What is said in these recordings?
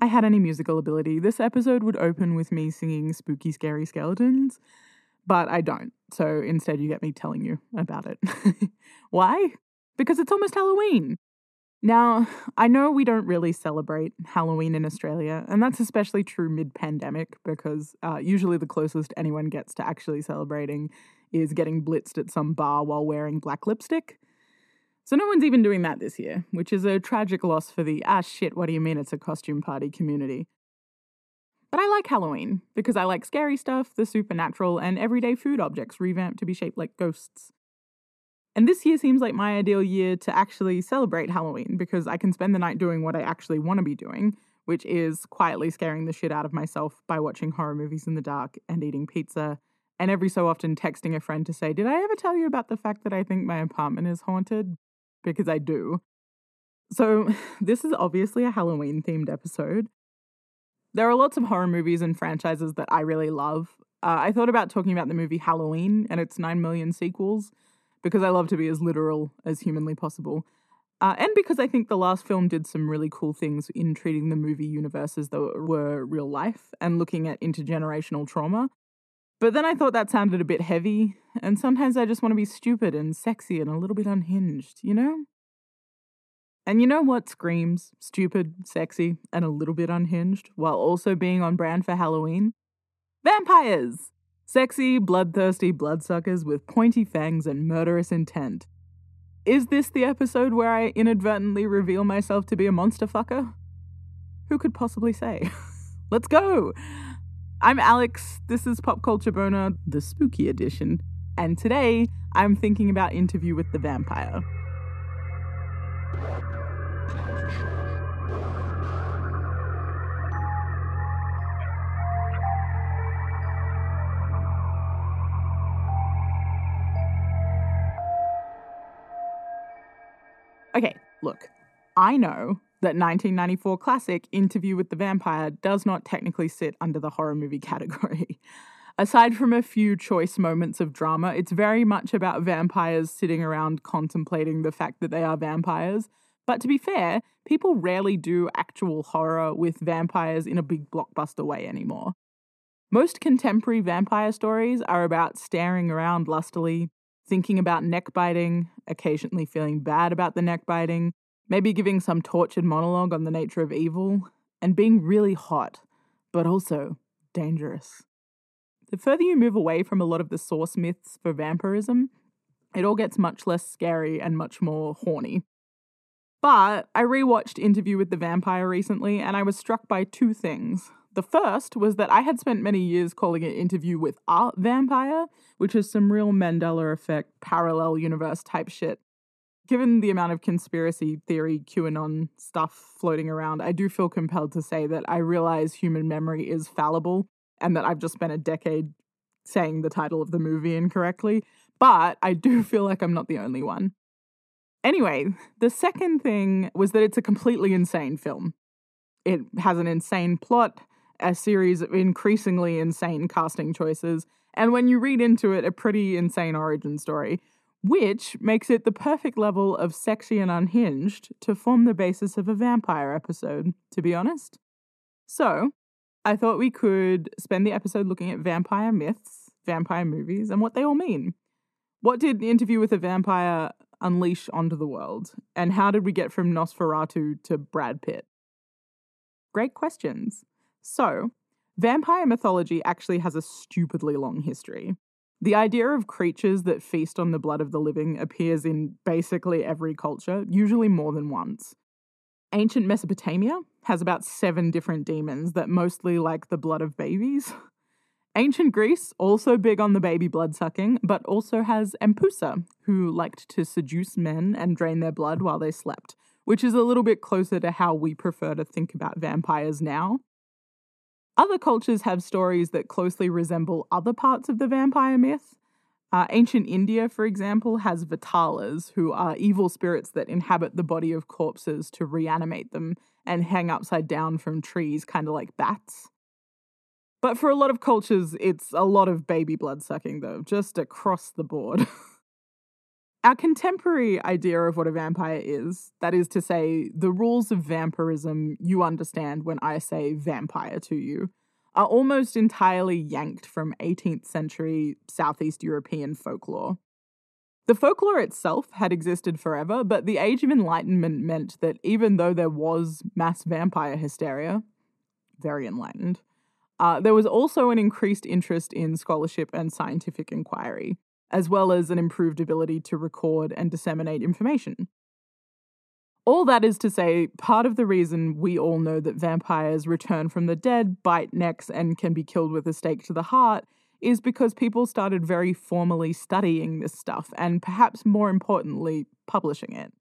I had any musical ability, this episode would open with me singing Spooky Scary Skeletons, but I don't. So instead, you get me telling you about it. Why? Because it's almost Halloween. Now, I know we don't really celebrate Halloween in Australia, and that's especially true mid pandemic because uh, usually the closest anyone gets to actually celebrating is getting blitzed at some bar while wearing black lipstick. So no one's even doing that this year, which is a tragic loss for the ah shit, what do you mean it's a costume party community. But I like Halloween because I like scary stuff, the supernatural, and everyday food objects revamped to be shaped like ghosts. And this year seems like my ideal year to actually celebrate Halloween because I can spend the night doing what I actually want to be doing, which is quietly scaring the shit out of myself by watching horror movies in the dark and eating pizza, and every so often texting a friend to say, Did I ever tell you about the fact that I think my apartment is haunted? Because I do. So, this is obviously a Halloween themed episode. There are lots of horror movies and franchises that I really love. Uh, I thought about talking about the movie Halloween and its 9 million sequels because I love to be as literal as humanly possible. Uh, and because I think the last film did some really cool things in treating the movie universe as though it were real life and looking at intergenerational trauma. But then I thought that sounded a bit heavy, and sometimes I just want to be stupid and sexy and a little bit unhinged, you know? And you know what screams stupid, sexy, and a little bit unhinged while also being on brand for Halloween? Vampires! Sexy, bloodthirsty bloodsuckers with pointy fangs and murderous intent. Is this the episode where I inadvertently reveal myself to be a monster fucker? Who could possibly say? Let's go! I'm Alex, this is Pop Culture Boner, the spooky edition, and today I'm thinking about Interview with the Vampire. Okay, look, I know that 1994 classic Interview with the Vampire does not technically sit under the horror movie category. Aside from a few choice moments of drama, it's very much about vampires sitting around contemplating the fact that they are vampires. But to be fair, people rarely do actual horror with vampires in a big blockbuster way anymore. Most contemporary vampire stories are about staring around lustily, thinking about neck biting, occasionally feeling bad about the neck biting, maybe giving some tortured monologue on the nature of evil, and being really hot, but also dangerous. The further you move away from a lot of the source myths for vampirism, it all gets much less scary and much more horny. But I rewatched Interview with the Vampire recently and I was struck by two things. The first was that I had spent many years calling it Interview with a Vampire, which is some real Mandela effect, parallel universe type shit. Given the amount of conspiracy theory, QAnon stuff floating around, I do feel compelled to say that I realize human memory is fallible and that I've just spent a decade saying the title of the movie incorrectly. But I do feel like I'm not the only one. Anyway, the second thing was that it's a completely insane film. It has an insane plot, a series of increasingly insane casting choices, and when you read into it, a pretty insane origin story, which makes it the perfect level of sexy and unhinged to form the basis of a vampire episode, to be honest. So, I thought we could spend the episode looking at vampire myths, vampire movies, and what they all mean. What did the Interview with a Vampire unleash onto the world? And how did we get from Nosferatu to Brad Pitt? Great questions. So, vampire mythology actually has a stupidly long history. The idea of creatures that feast on the blood of the living appears in basically every culture, usually more than once. Ancient Mesopotamia has about seven different demons that mostly like the blood of babies. Ancient Greece, also big on the baby blood sucking, but also has Empusa, who liked to seduce men and drain their blood while they slept, which is a little bit closer to how we prefer to think about vampires now. Other cultures have stories that closely resemble other parts of the vampire myth. Uh, ancient India, for example, has Vetalas, who are evil spirits that inhabit the body of corpses to reanimate them and hang upside down from trees, kind of like bats. But for a lot of cultures, it's a lot of baby blood sucking, though, just across the board. Our contemporary idea of what a vampire is, that is to say, the rules of vampirism you understand when I say vampire to you, are almost entirely yanked from 18th century Southeast European folklore. The folklore itself had existed forever, but the Age of Enlightenment meant that even though there was mass vampire hysteria, very enlightened, uh, there was also an increased interest in scholarship and scientific inquiry, as well as an improved ability to record and disseminate information. All that is to say, part of the reason we all know that vampires return from the dead, bite necks, and can be killed with a stake to the heart is because people started very formally studying this stuff and perhaps more importantly, publishing it.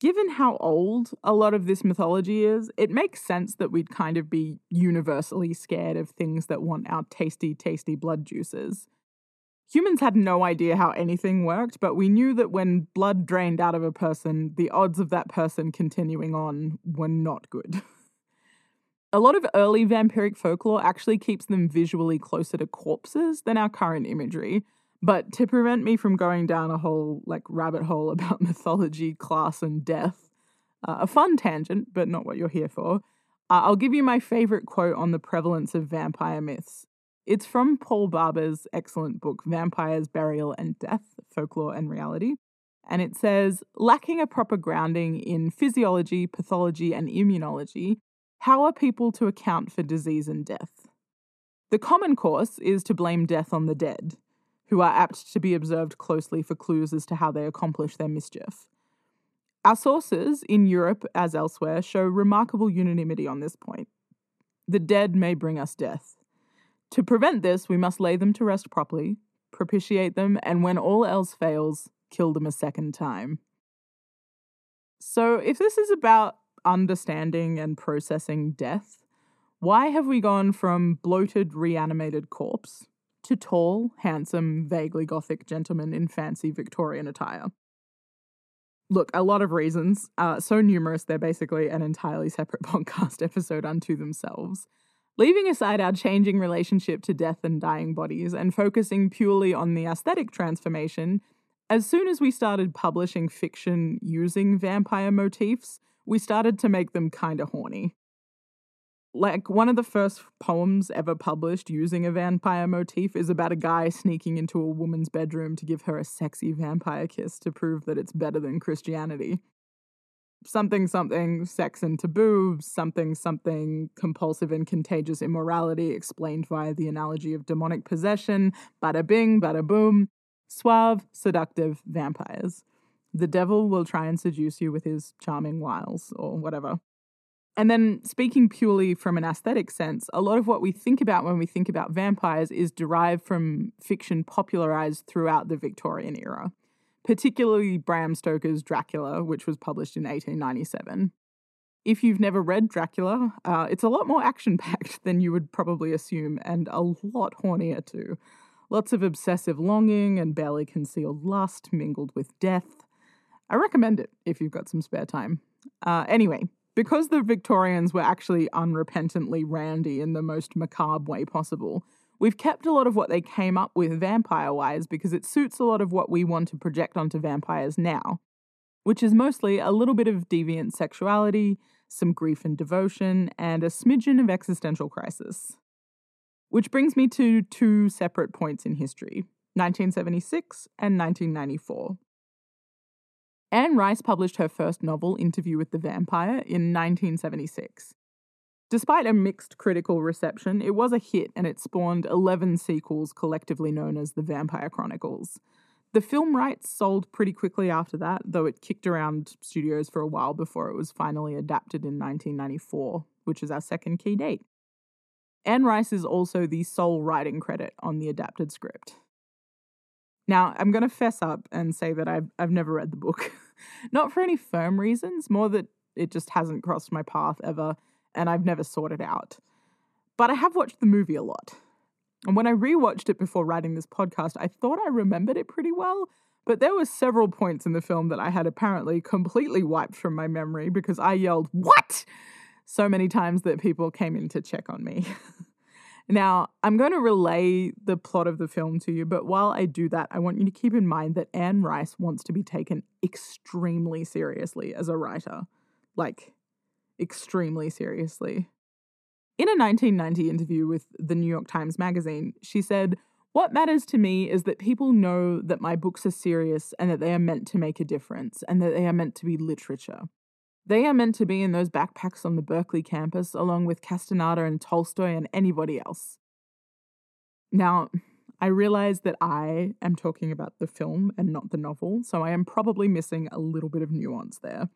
Given how old a lot of this mythology is, it makes sense that we'd kind of be universally scared of things that want our tasty, tasty blood juices. Humans had no idea how anything worked, but we knew that when blood drained out of a person, the odds of that person continuing on were not good. a lot of early vampiric folklore actually keeps them visually closer to corpses than our current imagery. But to prevent me from going down a whole like rabbit hole about mythology, class, and death, uh, a fun tangent, but not what you're here for, uh, I'll give you my favorite quote on the prevalence of vampire myths. It's from Paul Barber's excellent book, Vampires, Burial, and Death Folklore and Reality. And it says, lacking a proper grounding in physiology, pathology, and immunology, how are people to account for disease and death? The common course is to blame death on the dead, who are apt to be observed closely for clues as to how they accomplish their mischief. Our sources, in Europe as elsewhere, show remarkable unanimity on this point. The dead may bring us death. To prevent this, we must lay them to rest properly, propitiate them, and when all else fails, kill them a second time. So, if this is about understanding and processing death, why have we gone from bloated, reanimated corpse to tall, handsome, vaguely gothic gentlemen in fancy Victorian attire? Look, a lot of reasons, uh, so numerous they're basically an entirely separate podcast episode unto themselves. Leaving aside our changing relationship to death and dying bodies and focusing purely on the aesthetic transformation, as soon as we started publishing fiction using vampire motifs, we started to make them kind of horny. Like, one of the first poems ever published using a vampire motif is about a guy sneaking into a woman's bedroom to give her a sexy vampire kiss to prove that it's better than Christianity something something sex and taboo, something something compulsive and contagious immorality explained via the analogy of demonic possession, bada bing, bada boom, suave, seductive vampires. The devil will try and seduce you with his charming wiles or whatever. And then, speaking purely from an aesthetic sense, a lot of what we think about when we think about vampires is derived from fiction popularized throughout the Victorian era particularly Bram Stoker's Dracula, which was published in 1897. If you've never read Dracula, uh, it's a lot more action packed than you would probably assume, and a lot hornier too. Lots of obsessive longing and barely concealed lust mingled with death. I recommend it if you've got some spare time. Uh, anyway, because the Victorians were actually unrepentantly randy in the most macabre way possible, We've kept a lot of what they came up with vampire wise because it suits a lot of what we want to project onto vampires now, which is mostly a little bit of deviant sexuality, some grief and devotion, and a smidgen of existential crisis. Which brings me to two separate points in history 1976 and 1994. Anne Rice published her first novel, Interview with the Vampire, in 1976. Despite a mixed critical reception, it was a hit and it spawned 11 sequels collectively known as the Vampire Chronicles. The film rights sold pretty quickly after that, though it kicked around studios for a while before it was finally adapted in 1994, which is our second key date. Anne Rice is also the sole writing credit on the adapted script. Now, I'm going to fess up and say that I've, I've never read the book. Not for any firm reasons, more that it just hasn't crossed my path ever and I've never sorted out. But I have watched the movie a lot. And when I rewatched it before writing this podcast, I thought I remembered it pretty well, but there were several points in the film that I had apparently completely wiped from my memory because I yelled, What? so many times that people came in to check on me. Now, I'm going to relay the plot of the film to you, but while I do that, I want you to keep in mind that Anne Rice wants to be taken extremely seriously as a writer. Like, extremely seriously. In a 1990 interview with the New York Times Magazine, she said, What matters to me is that people know that my books are serious and that they are meant to make a difference and that they are meant to be literature. They are meant to be in those backpacks on the Berkeley campus, along with Castaneda and Tolstoy and anybody else. Now, I realize that I am talking about the film and not the novel, so I am probably missing a little bit of nuance there.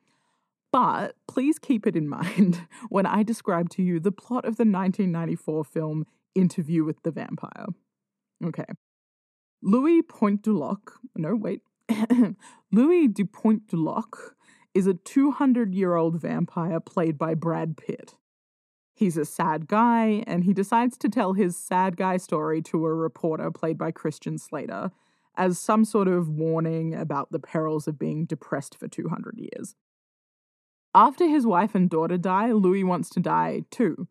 But please keep it in mind when I describe to you the plot of the 1994 film Interview with the Vampire. Okay. Louis Pointe du Lac, no, wait. Louis du Pointe du Lac is a 200 year old vampire played by Brad Pitt. He's a sad guy, and he decides to tell his sad guy story to a reporter played by Christian Slater as some sort of warning about the perils of being depressed for 200 years. After his wife and daughter die, Louis wants to die too.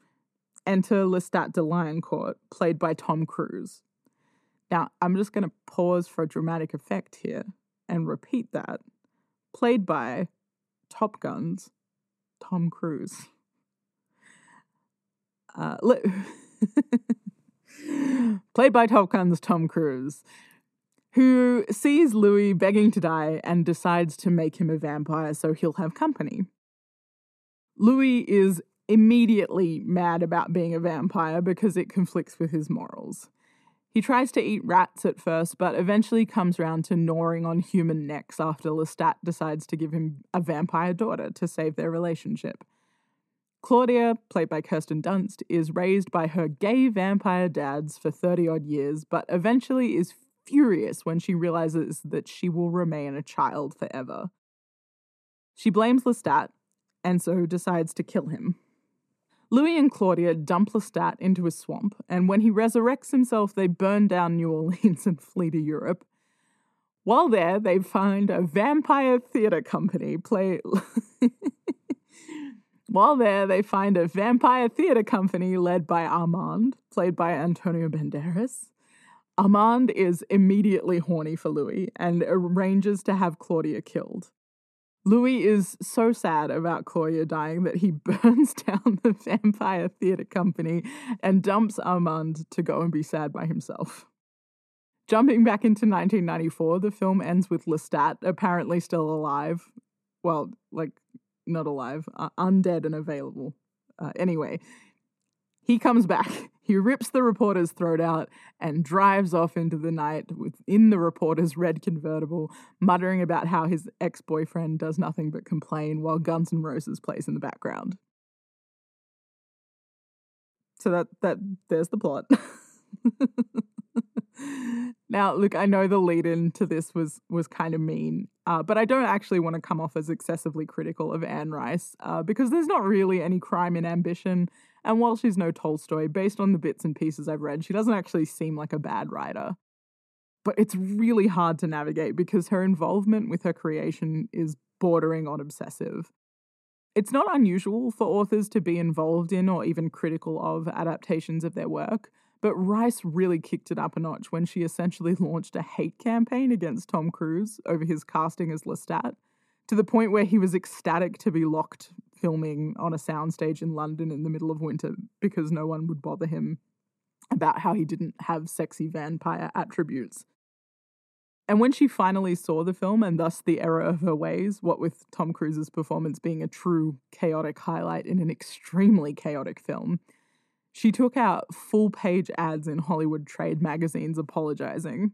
Enter Lestat de Lioncourt, played by Tom Cruise. Now, I'm just going to pause for a dramatic effect here and repeat that. Played by Top Gun's Tom Cruise. Uh, li- played by Top Gun's Tom Cruise, who sees Louis begging to die and decides to make him a vampire so he'll have company. Louis is immediately mad about being a vampire because it conflicts with his morals. He tries to eat rats at first, but eventually comes round to gnawing on human necks after Lestat decides to give him a vampire daughter to save their relationship. Claudia, played by Kirsten Dunst, is raised by her gay vampire dads for 30 odd years, but eventually is furious when she realizes that she will remain a child forever. She blames Lestat, and so decides to kill him. Louis and Claudia dump Lestat into a swamp, and when he resurrects himself, they burn down New Orleans and flee to Europe. While there, they find a vampire theater company play. While there, they find a vampire theater company led by Armand, played by Antonio Banderas. Armand is immediately horny for Louis and arranges to have Claudia killed. Louis is so sad about Claudia dying that he burns down the vampire theatre company and dumps Armand to go and be sad by himself. Jumping back into 1994, the film ends with Lestat apparently still alive. Well, like, not alive, uh, undead and available. Uh, anyway, he comes back. He rips the reporter's throat out and drives off into the night within the reporter's red convertible, muttering about how his ex boyfriend does nothing but complain while Guns N' Roses plays in the background. So that that there's the plot. now, look, I know the lead in to this was was kind of mean, uh, but I don't actually want to come off as excessively critical of Anne Rice uh, because there's not really any crime in ambition. And while she's no Tolstoy, based on the bits and pieces I've read, she doesn't actually seem like a bad writer. But it's really hard to navigate because her involvement with her creation is bordering on obsessive. It's not unusual for authors to be involved in or even critical of adaptations of their work, but Rice really kicked it up a notch when she essentially launched a hate campaign against Tom Cruise over his casting as Lestat, to the point where he was ecstatic to be locked filming on a soundstage in London in the middle of winter because no one would bother him about how he didn't have sexy vampire attributes. And when she finally saw the film and thus the error of her ways, what with Tom Cruise's performance being a true chaotic highlight in an extremely chaotic film, she took out full page ads in Hollywood trade magazines apologizing.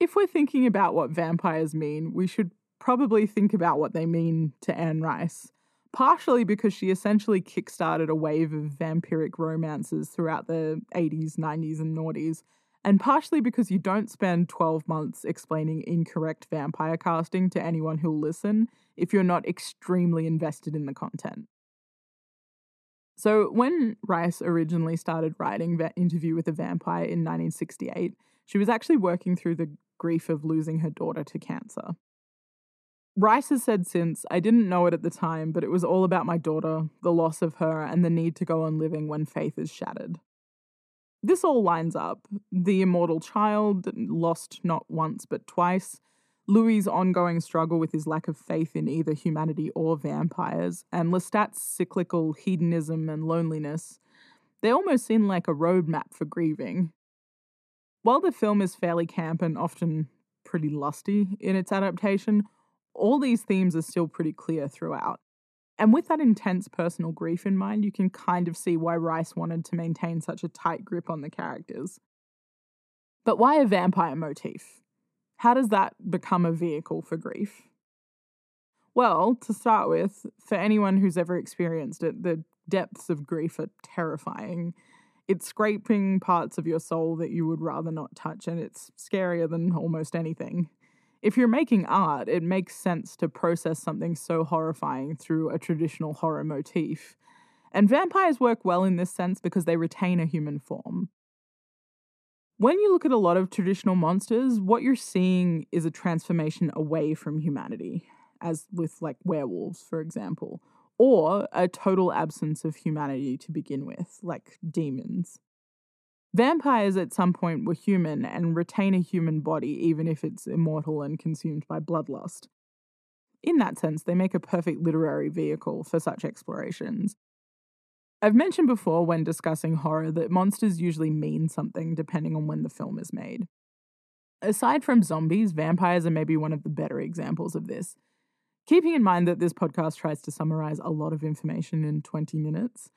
If we're thinking about what vampires mean, we should probably think about what they mean to Anne Rice, partially because she essentially kickstarted a wave of vampiric romances throughout the 80s, 90s, and noughties, and partially because you don't spend 12 months explaining incorrect vampire casting to anyone who'll listen if you're not extremely invested in the content. So, when Rice originally started writing that interview with a vampire in 1968, she was actually working through the grief of losing her daughter to cancer. Rice has said since, I didn't know it at the time, but it was all about my daughter, the loss of her, and the need to go on living when faith is shattered. This all lines up. The immortal child, lost not once but twice, Louis's ongoing struggle with his lack of faith in either humanity or vampires, and Lestat's cyclical hedonism and loneliness, they almost seem like a roadmap for grieving. While the film is fairly camp and often pretty lusty in its adaptation, all these themes are still pretty clear throughout. And with that intense personal grief in mind, you can kind of see why Rice wanted to maintain such a tight grip on the characters. But why a vampire motif? How does that become a vehicle for grief? Well, to start with, for anyone who's ever experienced it, the depths of grief are terrifying. It's scraping parts of your soul that you would rather not touch, and it's scarier than almost anything. If you're making art, it makes sense to process something so horrifying through a traditional horror motif. And vampires work well in this sense because they retain a human form. When you look at a lot of traditional monsters, what you're seeing is a transformation away from humanity, as with like werewolves, for example, or a total absence of humanity to begin with, like demons. Vampires at some point were human and retain a human body even if it's immortal and consumed by bloodlust. In that sense, they make a perfect literary vehicle for such explorations. I've mentioned before when discussing horror that monsters usually mean something depending on when the film is made. Aside from zombies, vampires are maybe one of the better examples of this. Keeping in mind that this podcast tries to summarize a lot of information in 20 minutes,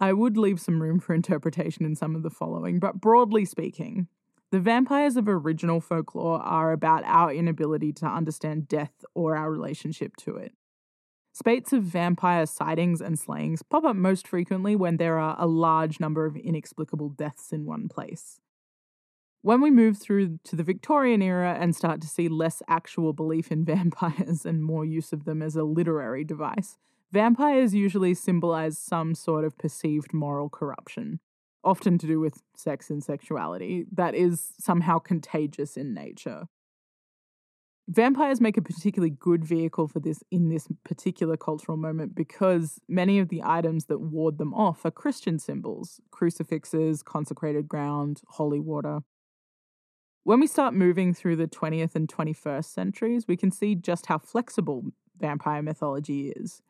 I would leave some room for interpretation in some of the following, but broadly speaking, the vampires of original folklore are about our inability to understand death or our relationship to it. Spates of vampire sightings and slayings pop up most frequently when there are a large number of inexplicable deaths in one place. When we move through to the Victorian era and start to see less actual belief in vampires and more use of them as a literary device, Vampires usually symbolize some sort of perceived moral corruption, often to do with sex and sexuality, that is somehow contagious in nature. Vampires make a particularly good vehicle for this in this particular cultural moment because many of the items that ward them off are Christian symbols crucifixes, consecrated ground, holy water. When we start moving through the 20th and 21st centuries, we can see just how flexible vampire mythology is.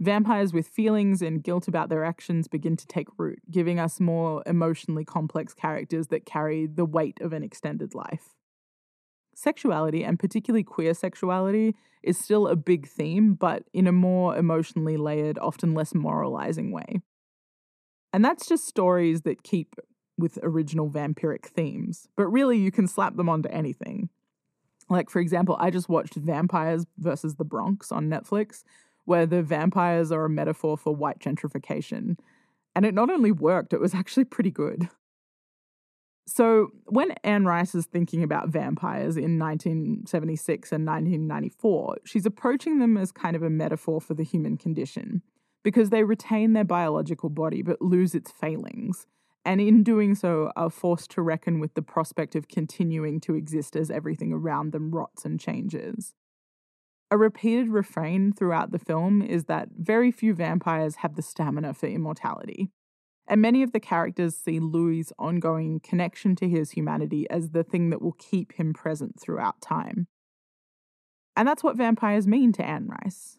Vampires with feelings and guilt about their actions begin to take root, giving us more emotionally complex characters that carry the weight of an extended life. Sexuality, and particularly queer sexuality, is still a big theme, but in a more emotionally layered, often less moralizing way. And that's just stories that keep with original vampiric themes, but really you can slap them onto anything. Like, for example, I just watched Vampires versus the Bronx on Netflix, where the vampires are a metaphor for white gentrification. And it not only worked, it was actually pretty good. So, when Anne Rice is thinking about vampires in 1976 and 1994, she's approaching them as kind of a metaphor for the human condition because they retain their biological body but lose its failings, and in doing so, are forced to reckon with the prospect of continuing to exist as everything around them rots and changes. A repeated refrain throughout the film is that very few vampires have the stamina for immortality. And many of the characters see Louis's ongoing connection to his humanity as the thing that will keep him present throughout time. And that's what vampires mean to Anne Rice.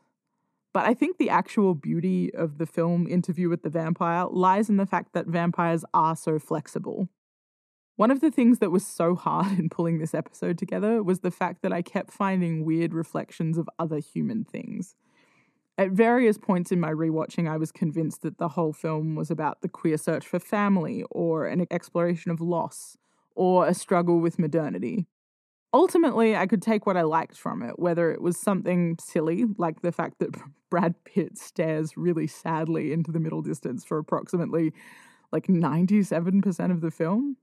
But I think the actual beauty of the film Interview with the Vampire lies in the fact that vampires are so flexible. One of the things that was so hard in pulling this episode together was the fact that I kept finding weird reflections of other human things. At various points in my rewatching, I was convinced that the whole film was about the queer search for family, or an exploration of loss, or a struggle with modernity. Ultimately, I could take what I liked from it, whether it was something silly, like the fact that Brad Pitt stares really sadly into the middle distance for approximately like 97% of the film,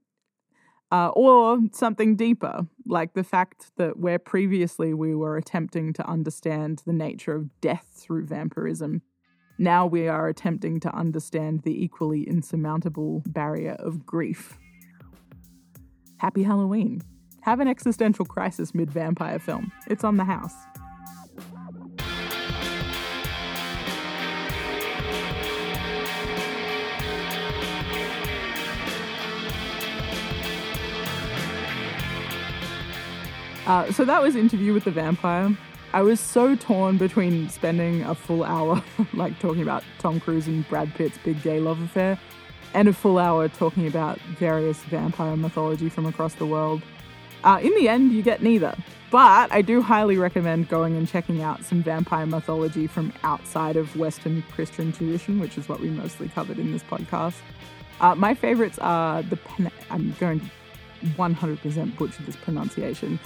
uh, or something deeper, like the fact that where previously we were attempting to understand the nature of death through vampirism, now we are attempting to understand the equally insurmountable barrier of grief. Happy Halloween. Have an existential crisis mid vampire film. It's on the house. Uh, so that was Interview with the Vampire. I was so torn between spending a full hour, like talking about Tom Cruise and Brad Pitt's big gay love affair, and a full hour talking about various vampire mythology from across the world. Uh, in the end, you get neither. But I do highly recommend going and checking out some vampire mythology from outside of Western Christian tradition, which is what we mostly covered in this podcast. Uh, my favorites are the. Pen- I'm going to 100% butcher this pronunciation.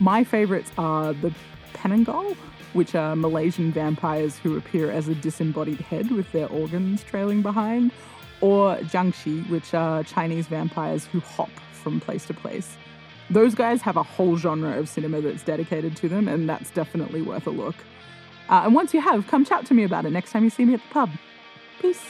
My favorites are the Penanggal, which are Malaysian vampires who appear as a disembodied head with their organs trailing behind, or Jiangshi, which are Chinese vampires who hop from place to place. Those guys have a whole genre of cinema that's dedicated to them, and that's definitely worth a look. Uh, and once you have, come chat to me about it next time you see me at the pub. Peace.